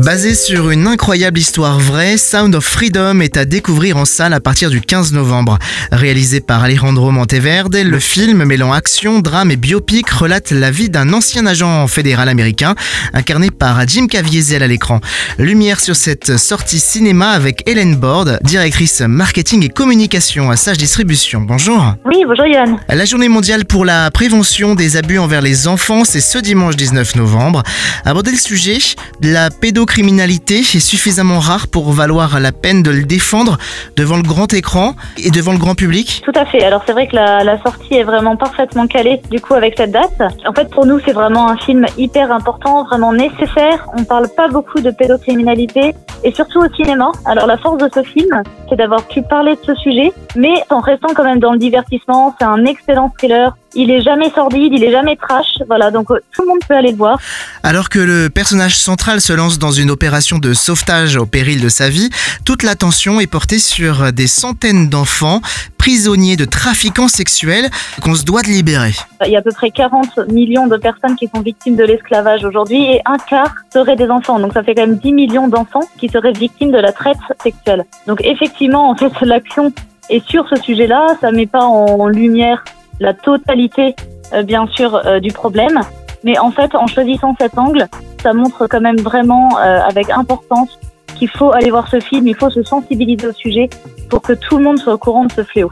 Basé sur une incroyable histoire vraie, Sound of Freedom est à découvrir en salle à partir du 15 novembre. Réalisé par Alejandro Monteverde, le film mêlant action, drame et biopic relate la vie d'un ancien agent fédéral américain, incarné par Jim Caviezel à l'écran. Lumière sur cette sortie cinéma avec Hélène Borde, directrice marketing et communication à Sage Distribution. Bonjour. Oui, bonjour Yann. La journée mondiale pour la prévention des abus envers les enfants, c'est ce dimanche 19 novembre. Aborder le sujet, la pédocriminalité est suffisamment rare pour valoir la peine de le défendre devant le grand écran et devant le grand public Tout à fait. Alors c'est vrai que la, la sortie est vraiment parfaitement calée du coup avec cette date. En fait pour nous c'est vraiment un film hyper important, vraiment nécessaire. On parle pas beaucoup de pédocriminalité et surtout au cinéma. Alors la force de ce film, c'est d'avoir pu parler de ce sujet, mais en restant quand même dans le divertissement. C'est un excellent thriller. Il est jamais sordide, il est jamais trash. Voilà, donc euh, tout le monde peut aller le voir. Alors que le personnage central se lance dans une opération de sauvetage au péril de sa vie, toute l'attention est portée sur des centaines d'enfants prisonniers de trafiquants sexuels qu'on se doit de libérer. Il y a à peu près 40 millions de personnes qui sont victimes de l'esclavage aujourd'hui et un quart seraient des enfants. Donc ça fait quand même 10 millions d'enfants qui seraient victimes de la traite sexuelle. Donc effectivement, en fait, l'action est sur ce sujet-là. Ça met pas en lumière la totalité, euh, bien sûr, euh, du problème. Mais en fait, en choisissant cet angle, ça montre quand même vraiment euh, avec importance qu'il faut aller voir ce film, il faut se sensibiliser au sujet pour que tout le monde soit au courant de ce fléau.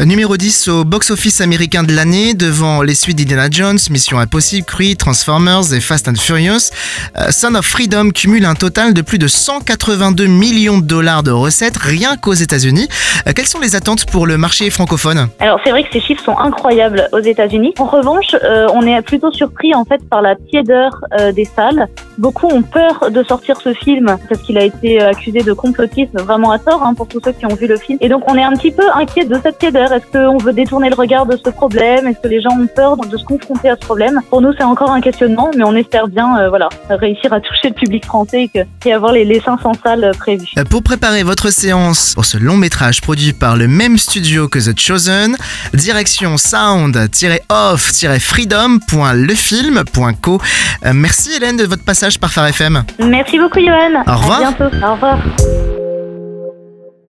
Numéro 10 au box-office américain de l'année, devant les suites d'Indiana Jones, Mission Impossible, Creed, Transformers et Fast and Furious. Euh, Son of Freedom cumule un total de plus de 182 millions de dollars de recettes rien qu'aux États-Unis. Euh, quelles sont les attentes pour le marché francophone? Alors c'est vrai que ces chiffres sont incroyables aux États-Unis. En revanche, euh, on est plutôt surpris en fait par la tiédeur des salles. Beaucoup ont peur de sortir ce film parce qu'il a été accusé de complotisme vraiment à tort hein, pour tous ceux qui ont vu le film. Et donc on est un petit peu inquiet de cette tiédeur. Est-ce qu'on veut détourner le regard de ce problème? Est-ce que les gens ont peur de se confronter à ce problème? Pour nous, c'est encore un questionnement, mais on espère bien euh, voilà, réussir à toucher le public français et, que, et avoir les, les 500 salles euh, prévues. Euh, Pour préparer votre séance pour ce long métrage produit par le même studio que The Chosen, direction sound-off-freedom.lefilm.co. Merci Hélène de votre passage par Phare FM. Merci beaucoup, Johan. Au revoir. À bientôt. Au revoir.